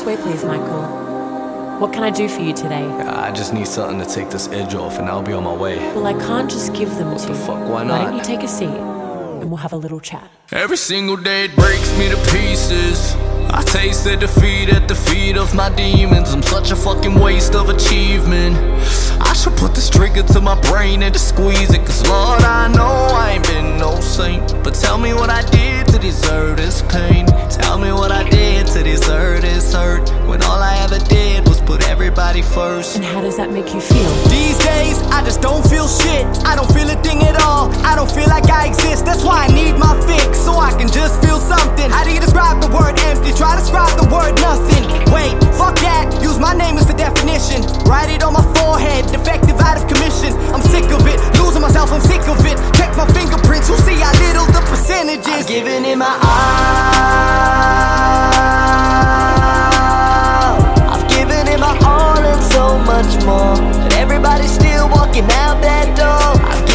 this way, please, Michael. What can I do for you today? I just need something to take this edge off, and I'll be on my way. Well, I can't just give them What to the you. fuck, why not? Why don't you take a seat and we'll have a little chat? Every single day it breaks me to pieces. I taste the defeat at the feet of my demons. I'm such a fucking waste of achievement. I should put this trigger to my brain and just squeeze it. Cause Lord, I know I ain't been no saint. But tell me what I did to deserve this pain. Tell me what I did to deserve this hurt. When all I ever did was put everybody first. And how does that make you feel? These days, I just don't feel shit. I don't feel a thing at all. I don't feel like I exist. That's why I need my fix, so I can just feel something. How do you describe the word empty? Try to describe the word nothing. Wait, fuck that. Use my name as the definition. Write it on my forehead. Defective out of commission. I'm sick of it. Losing myself, I'm sick of it. Check my fingerprints. You'll see how little the percentage is. Giving in my all. I've given it my all and so much more. But everybody's still walking out that door. I've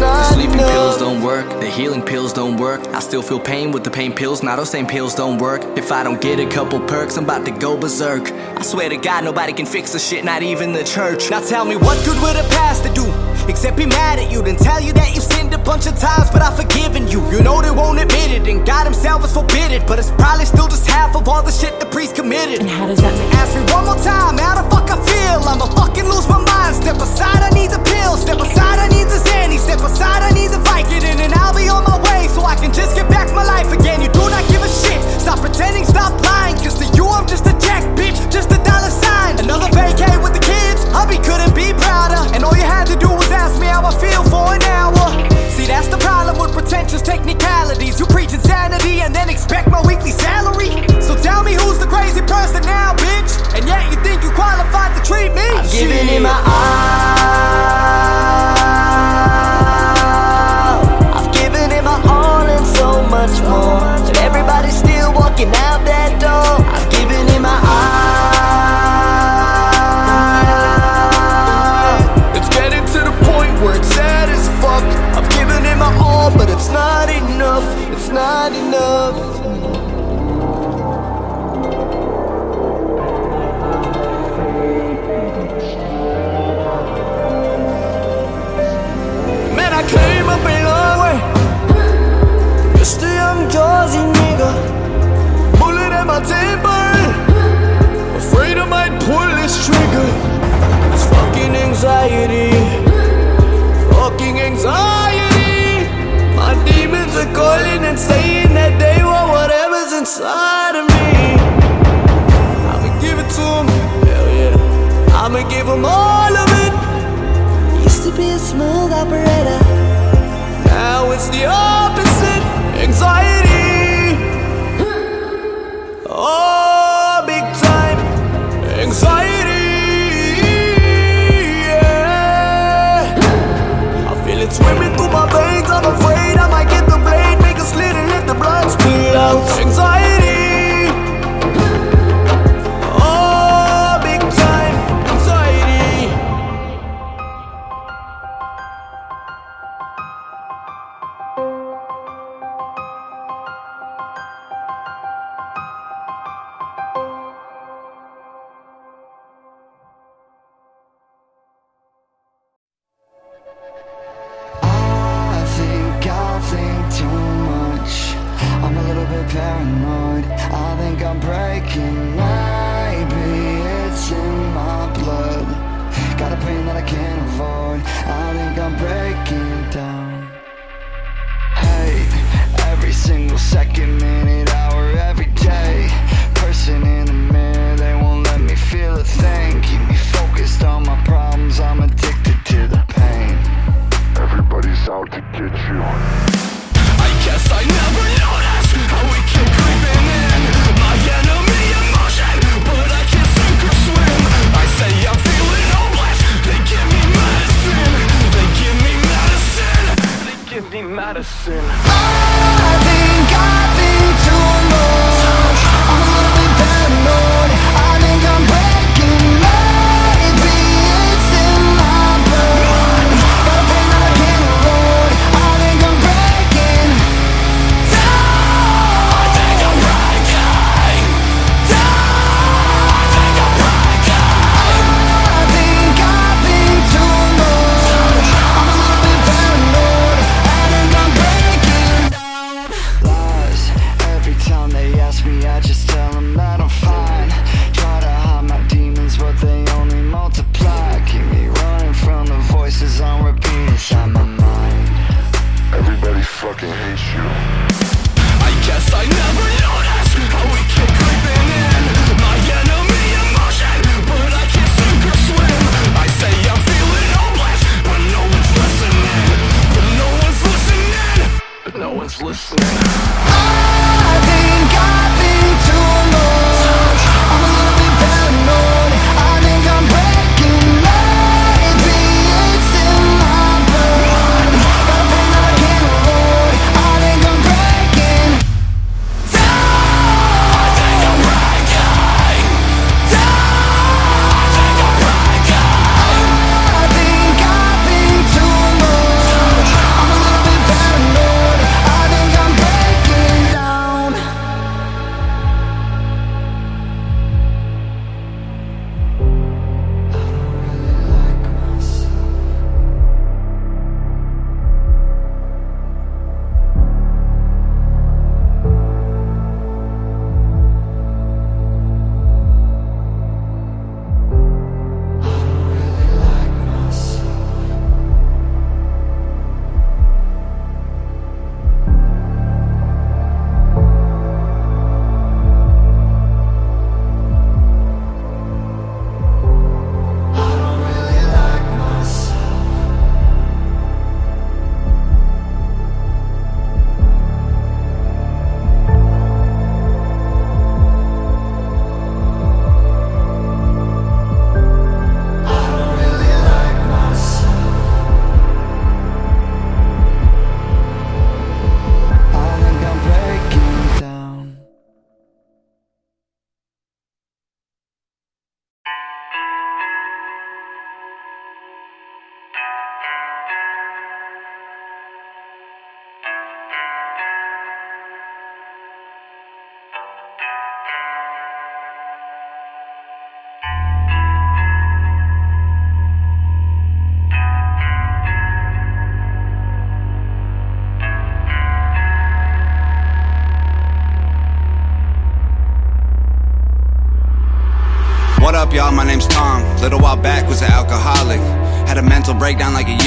not Sleeping pills don't work, the healing pills don't work. I still feel pain with the pain pills, now those same pills don't work. If I don't get a couple perks, I'm about to go berserk. I swear to God, nobody can fix the shit, not even the church. Now tell me what good would a pastor do? Except be mad at you, then tell you that you sinned a bunch of times, but I've forgiven you. You know they won't admit it, and God Himself is forbid it. But it's probably still just half of all the shit the priest committed. And how does that make Ask me one more time, how the fuck I feel? I'ma fucking lose my mind. Step aside, I need the pill. Step aside, I need the Xanny. Step aside, I need the Vicodin, and I'll be on my way so I can just get back my life again. You do not give a shit. Stop pretending, stop lying. Cause to you, I'm just a jack, bitch. Just a dollar sign. Another vacay with the kids. Hubby couldn't be prouder. And all you had to do was ask me how I feel for an hour. See, that's the problem with pretentious technicalities. You preach insanity and then expect my weekly salary. So tell me who's the crazy person now, bitch? And yet you think you qualified to treat me? I've given it my all. Saying that they want whatever's inside of me. I'ma give it to them. Hell yeah. I'ma give them all of it. Used to be a smooth operator. Now it's the opposite.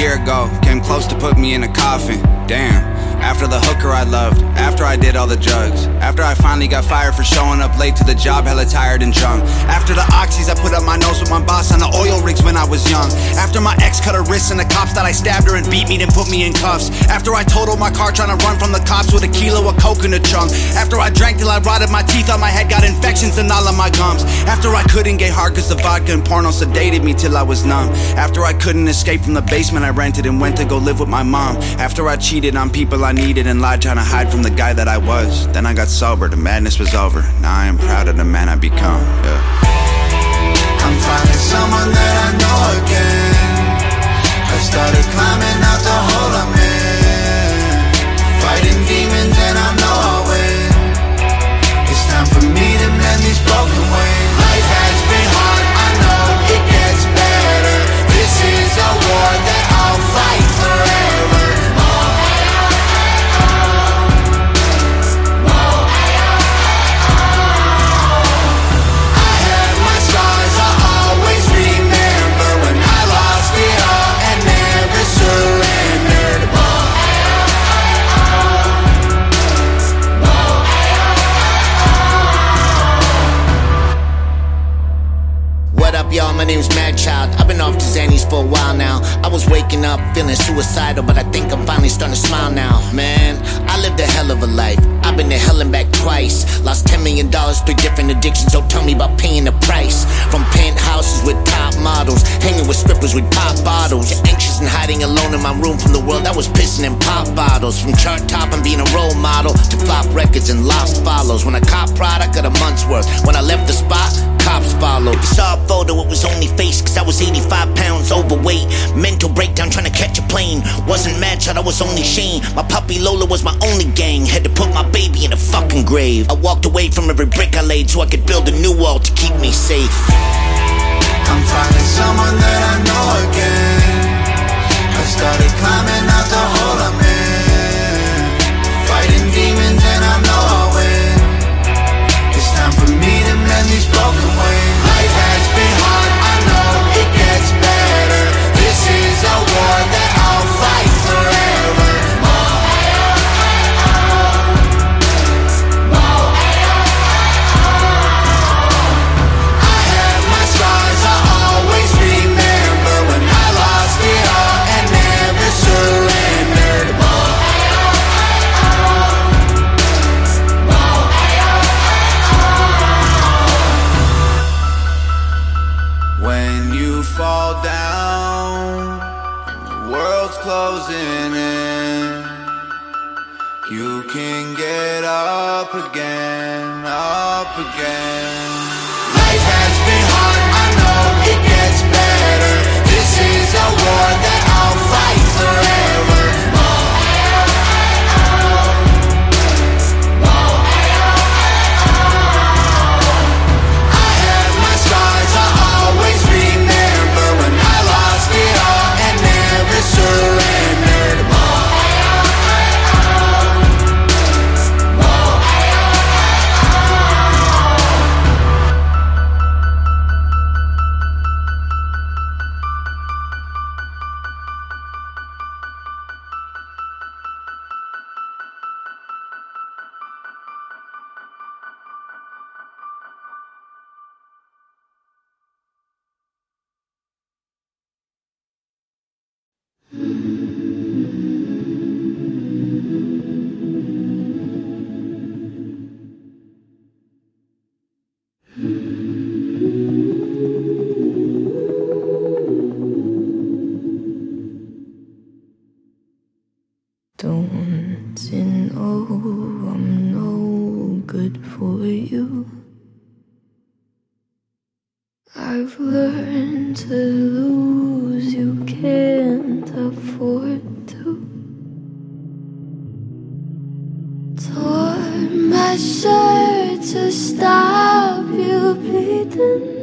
Year ago. Came close to put me in a coffin. Damn. After the hooker I loved. After I did all the drugs. After I finally got fired for showing up late to the job, hella tired and drunk. After the oxys, I put up my nose with my boss on the oil rigs when I was young. After my ex cut her wrists and the cops that I stabbed her and beat me, then put me in cuffs. After I totaled my car trying to run from the cops with a kilo of coke in trunk. After I drank till I rotted my teeth on my head, got infections in all of my gums. After I couldn't get hard cause the vodka and porno sedated me till I was numb. After I couldn't escape from the basement I rented and went to go live with my mom. After I cheated on people I needed and lied trying to hide from the guy that I was. Then I got sober, the madness was over. Now I am proud of the man I become. Yeah. I'm finding someone that I know again. I started climbing out the hole I'm in. Fighting demons and I know I'll win. It's time for me to mend these broken wings. Life has been hard, I know it gets better. This is a war y'all? My name's Madchild. I've been off to Xannies for a while now. I was waking up feeling suicidal, but I think I'm finally starting to smile now. Man, I lived a hell of a life. I've been to hell and back twice. Lost $10 million through different addictions. Don't tell me about paying the price. From penthouses with top models, hanging with strippers with pop bottles. Anxious and hiding alone in my room from the world I was pissing in pop bottles. From chart top and being a role model to flop records and lost follows. When I cop product, got a month's worth. When I left the spot, cops followed. If saw a photo, it was only face, cause I was 85 pounds overweight. Mental breakdown trying to catch a plane. Wasn't mad, child, I was only Shane. My puppy Lola was my only gang. Had to put my baby in a fucking grave. I walked away from every brick I laid so I could build a new wall to keep me safe. I'm finding someone that I know again. I started climbing out the hole I'm in. to stop you bleeding.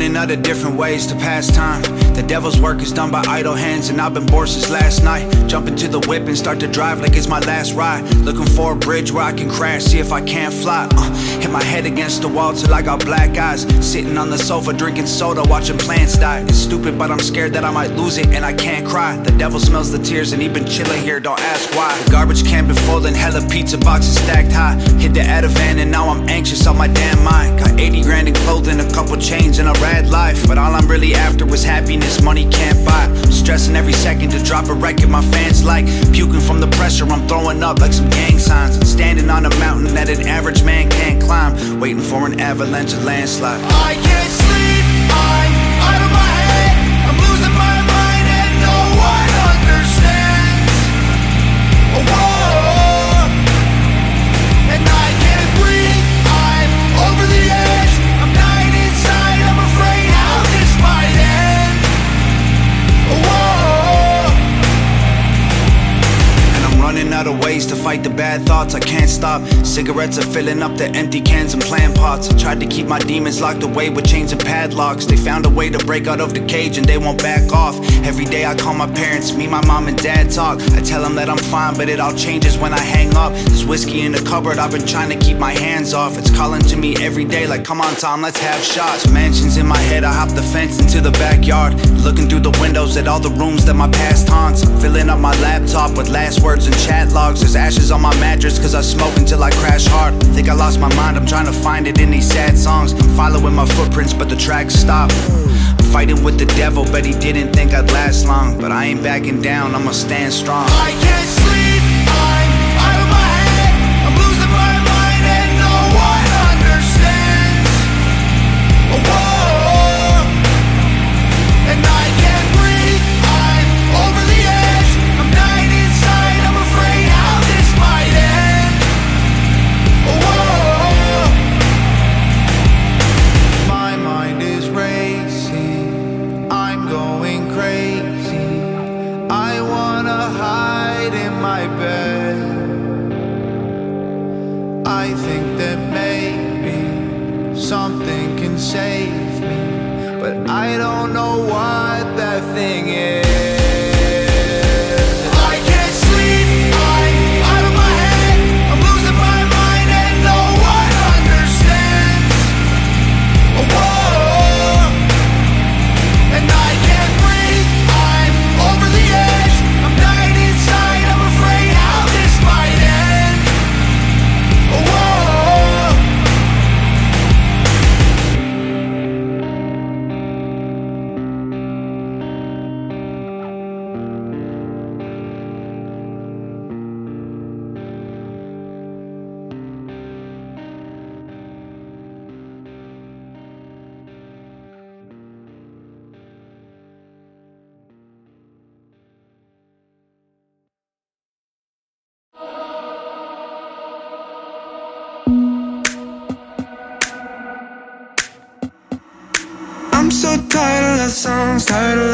Finding other different ways to pass time. The devil's work is done by idle hands and I've been bored since last night. Jump into the whip and start to drive like it's my last ride. Looking for a bridge where I can crash, see if I can't fly. Uh, Hit my head against the wall till I got black eyes. Sitting on the sofa drinking soda watching plants die. It's stupid but I'm scared that I might lose it and I can't cry. The devil smells the tears and he been chilling here, don't ask why. The garbage can been full and hella pizza boxes stacked high. Hit the Ativan and now I'm anxious on my damn mind. Got 80 grand in clothing, a couple chains and a rad life. But all I'm really after was happiness money can't buy. Stressing every second to drop a record my fans like. Puking from the pressure, I'm throwing up like some gang signs. Standing on a mountain that an average man can't climb. Waiting for an avalanche or landslide. I can't sleep, I'm out of my head I'm losing my mind and no one understands fight the bad thoughts I can't stop. Cigarettes are filling up the empty cans and plant pots. I tried to keep my demons locked away with chains and padlocks. They found a way to break out of the cage and they won't back off. Every day I call my parents, me, my mom and dad talk. I tell them that I'm fine but it all changes when I hang up. There's whiskey in the cupboard I've been trying to keep my hands off. It's calling to me every day like come on Tom let's have shots. Mansions in my head I hop the fence into the backyard. Looking through the windows at all the rooms that my past haunts. Filling up my laptop with last words and chat logs. There's ashes on my mattress cause I smoke until I crash hard. Think I lost my mind I'm trying to find it in these sad songs. I'm following my footprints but the tracks stop. I'm fighting with the devil but he didn't think I'd last long. But I ain't backing down I'ma stand strong. I can't sleep,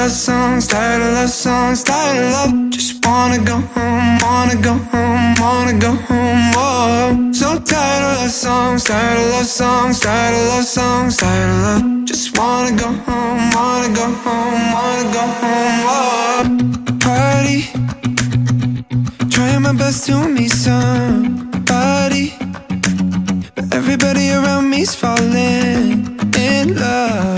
love songs, tired of love songs, tired of love. Just wanna go home, wanna go home, wanna go home. Whoa. So tired of love songs, tired of love songs, tired of love songs, tired of love. Just wanna go home, wanna go home, wanna go home. Whoa. Party, trying my best to meet somebody, but everybody around me's falling in love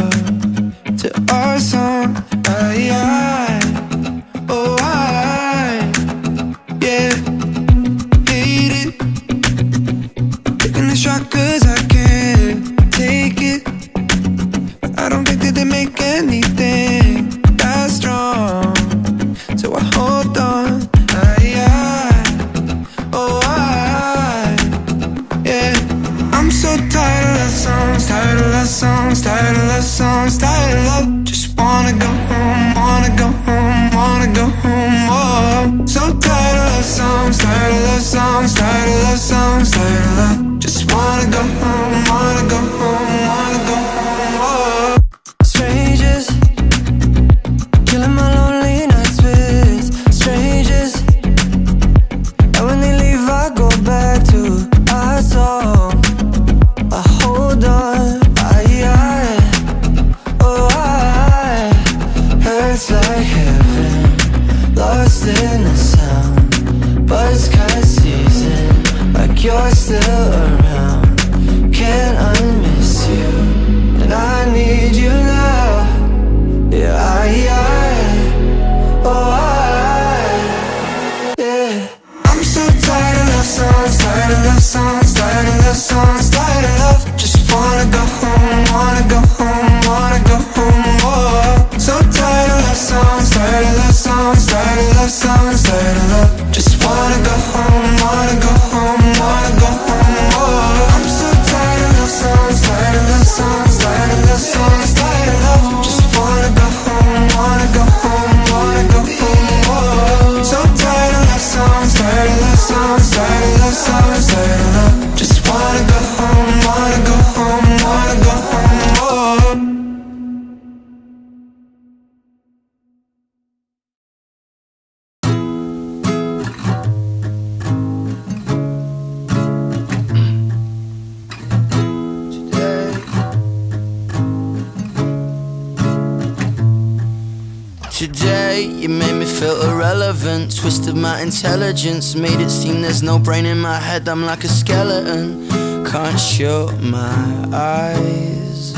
my intelligence, made it seem there's no brain in my head. I'm like a skeleton, can't shut my eyes.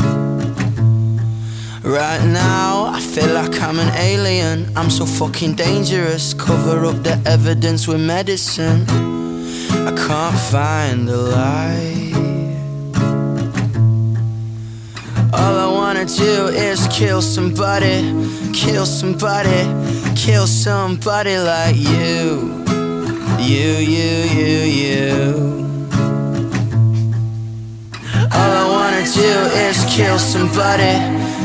Right now, I feel like I'm an alien. I'm so fucking dangerous. Cover up the evidence with medicine. I can't find the light. All I wanna do is kill somebody, kill somebody, kill somebody like you. You, you, you, you. All I wanna do is kill somebody,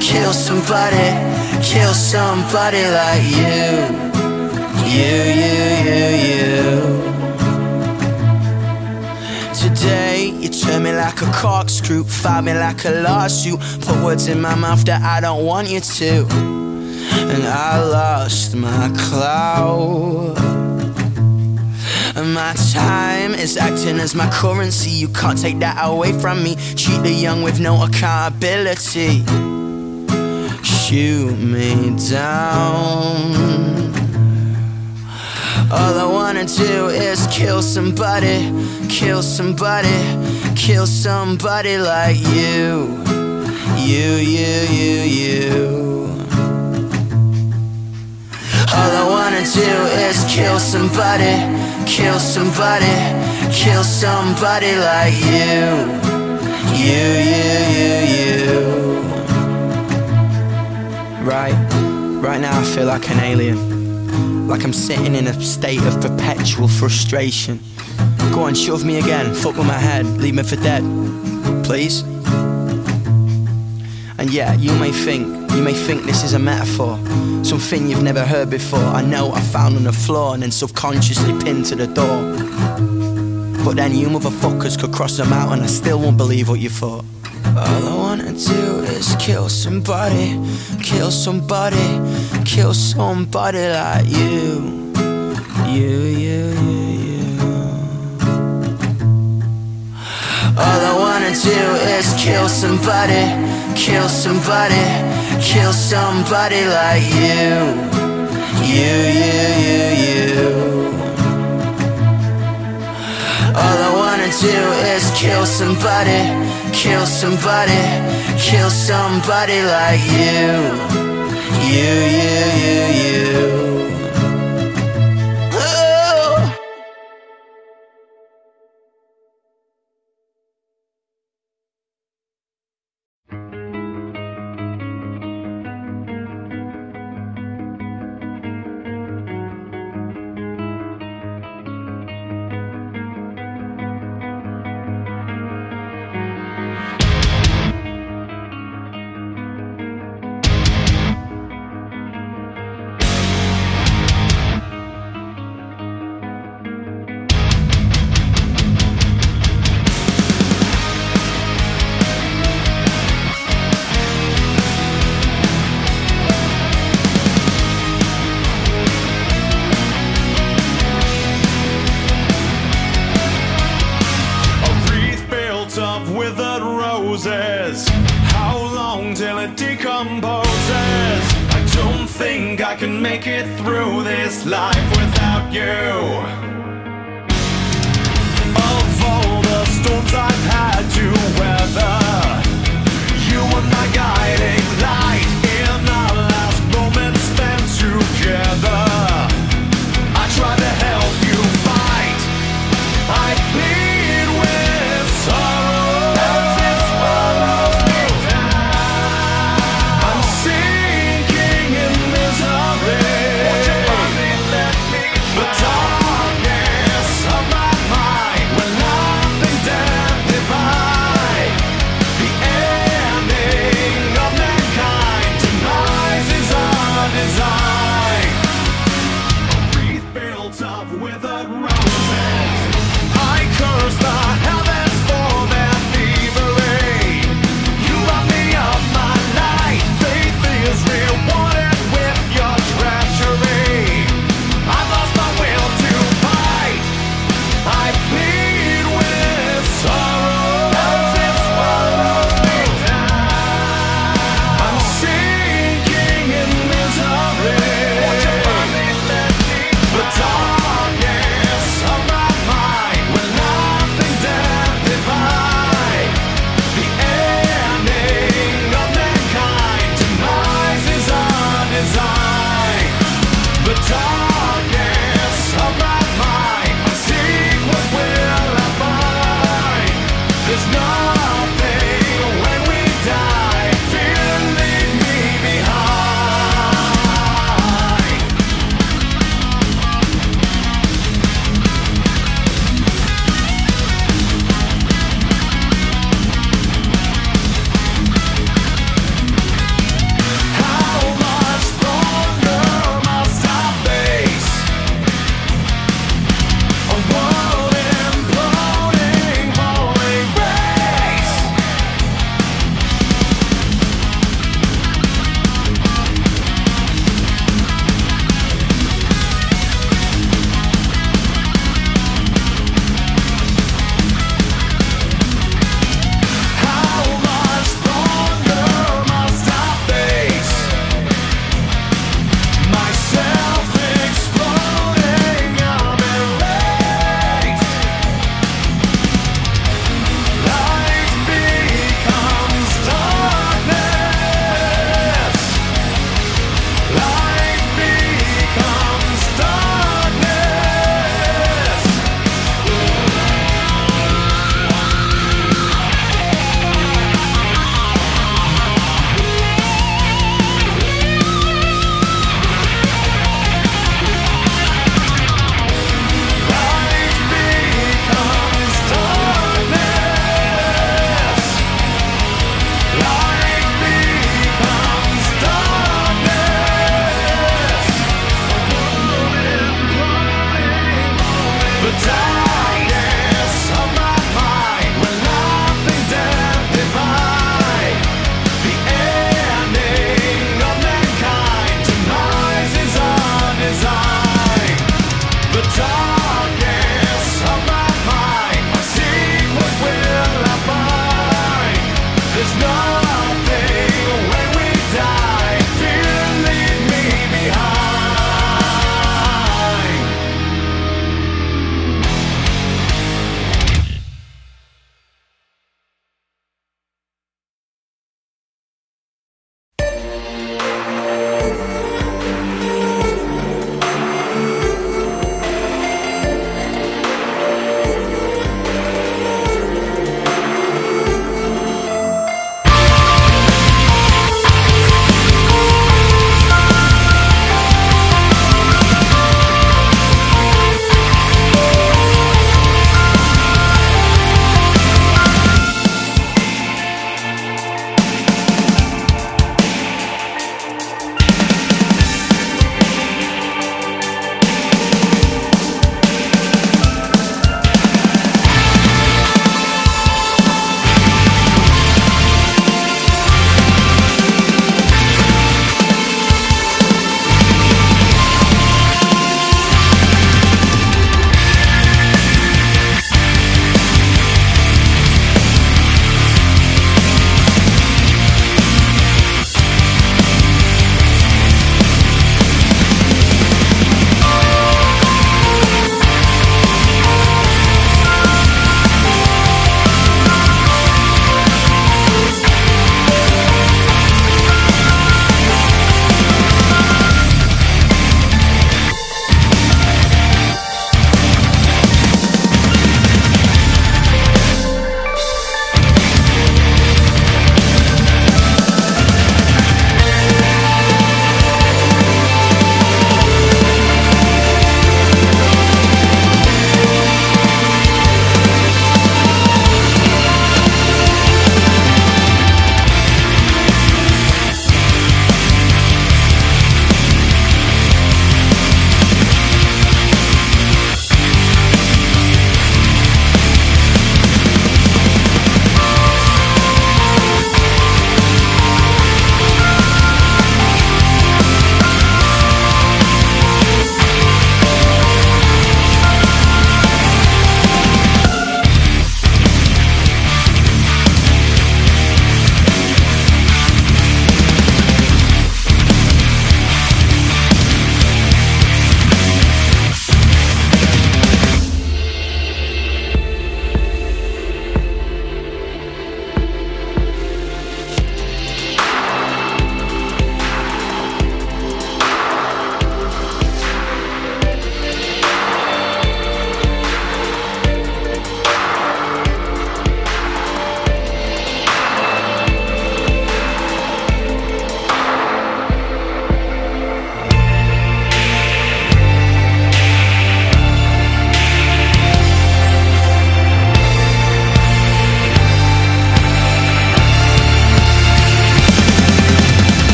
kill somebody, kill somebody like you. You, you, you, you. Turn me like a corkscrew, fight me like a lawsuit, put words in my mouth that I don't want you to. And I lost my clout. And my time is acting as my currency. You can't take that away from me. Treat the young with no accountability. Shoot me down. All I wanna do is kill somebody, kill somebody, kill somebody like you. You, you, you, you. All I wanna do is kill somebody, kill somebody, kill somebody like you. You, you, you, you. Right, right now I feel like an alien. Like I'm sitting in a state of perpetual frustration. Go on, shove me again, fuck with my head, leave me for dead. Please? And yeah, you may think, you may think this is a metaphor. Something you've never heard before. I know I found on the floor and then subconsciously pinned to the door. But then you motherfuckers could cross the mountain, I still won't believe what you thought. All I wanna do is kill somebody, kill somebody, kill somebody like. You, you, you, you. All I wanna do is kill somebody, kill somebody, kill somebody like you. You, you, you, you. All I wanna do is kill somebody, kill somebody, kill somebody like you. You, you, you, you. Life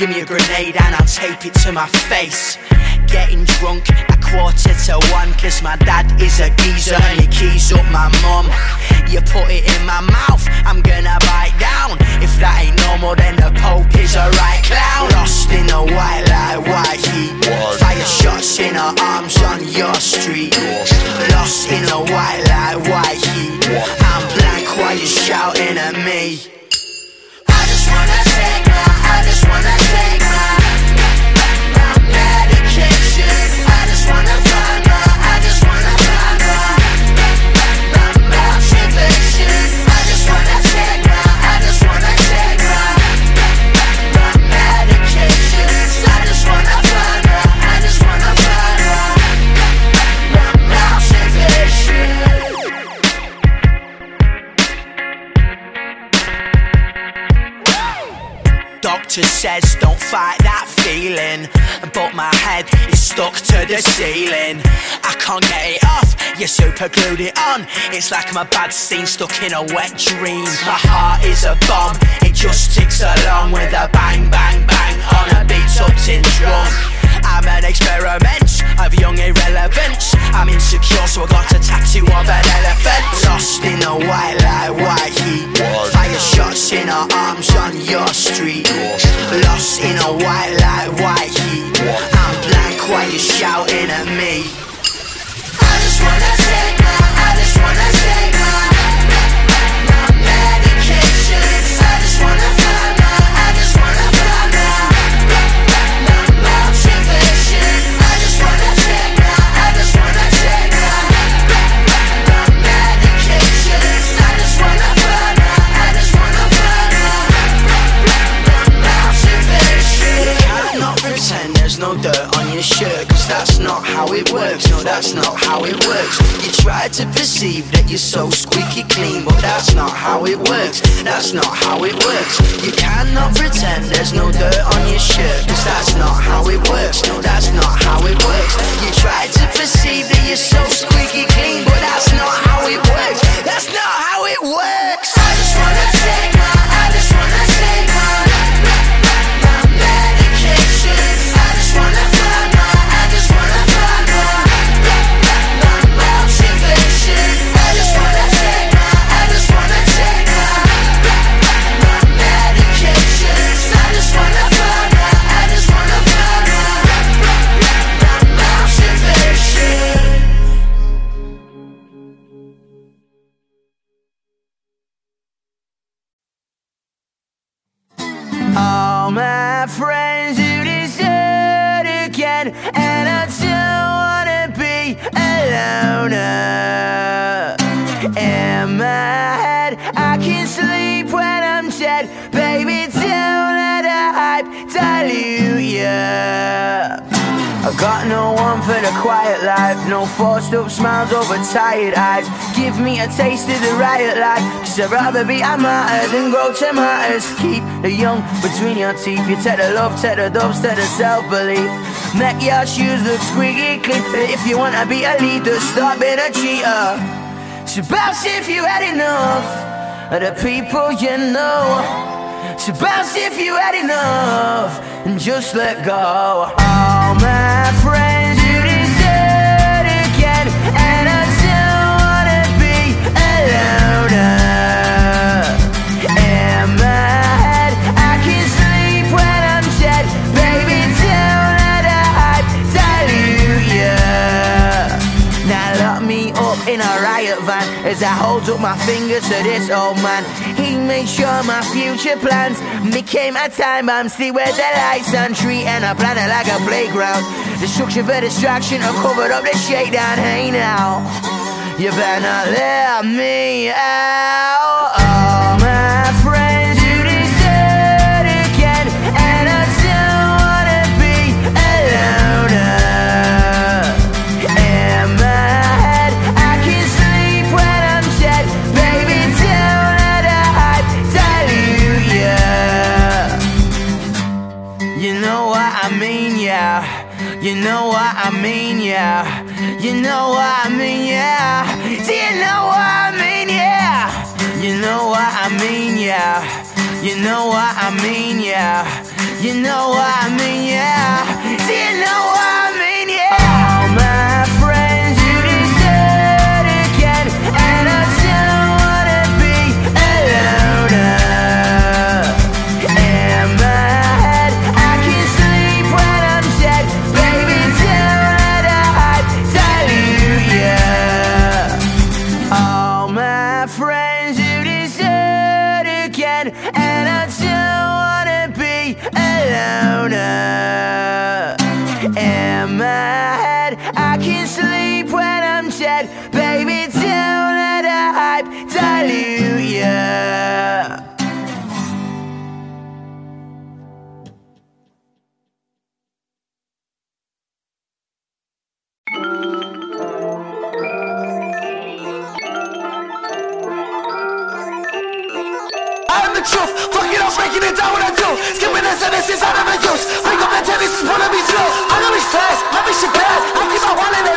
Give me a grenade and I'll tape it to my face. Getting drunk a quarter to one, cause my dad is a geezer and he keys up my mum. You put it in my mouth, I'm gonna bite down. If that ain't normal, then the Pope is a right clown. Lost in the white light, white heat. Fire shots in her arms on your street. Lost in the white light, white heat. I'm blank while you're shouting at me. I just wanna take Doctor says don't fight that feeling. But my head is stuck to the ceiling. I can't get it off, you super glued it on. It's like my bad scene stuck in a wet dream. My heart is a bomb, it just ticks along With a bang bang bang on a beat up tin drum I'm an experiment of young irrelevance. I'm insecure so I got a tattoo of an elephant. Lost in the white light, white heat in her arms on your street. Lost in a white light, white heat. I'm blank while you're shouting at me. I just wanna take my, I just wanna how it works. You try to perceive that you're so squeaky clean But that's not how it works, that's not how it works. You cannot pretend there's no dirt on your shirt Cause that's not how it works, no that's not how it works. You try to perceive that you're so squeaky clean But that's not how it works, that's not how it works got no one for the quiet life, no forced up smiles over tired eyes. Give me a taste of the riot life, cause I'd rather be a martyr than grow tomatoes. Keep the young between your teeth, you take the love, take the dubs, take the self belief. Make your shoes look squeaky clean. If you wanna be a leader, stop being a cheater. So bounce if you had enough of the people you know. So bounce if you had enough and just let go. All my friends, you desert again, and I don't wanna be alone. In my head, I can sleep when I'm dead. Baby, don't let the hype dilute you. Now lock me up in a riot van as I hold up my fingers to this old man. He made sure my future plans became a time bomb. See where the lights on tree and I plan it like a playground. Destruction for distraction, I covered up the shakedown. Hey now, you better let me out. You know what I mean, yeah. Do you know what I mean, yeah? You know what I mean, yeah. You know what I mean, yeah. You know what I mean, yeah. bills. Wake up and tell me this is one of these bills. I know fast, I know it's fast. I keep my wallet.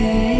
We'll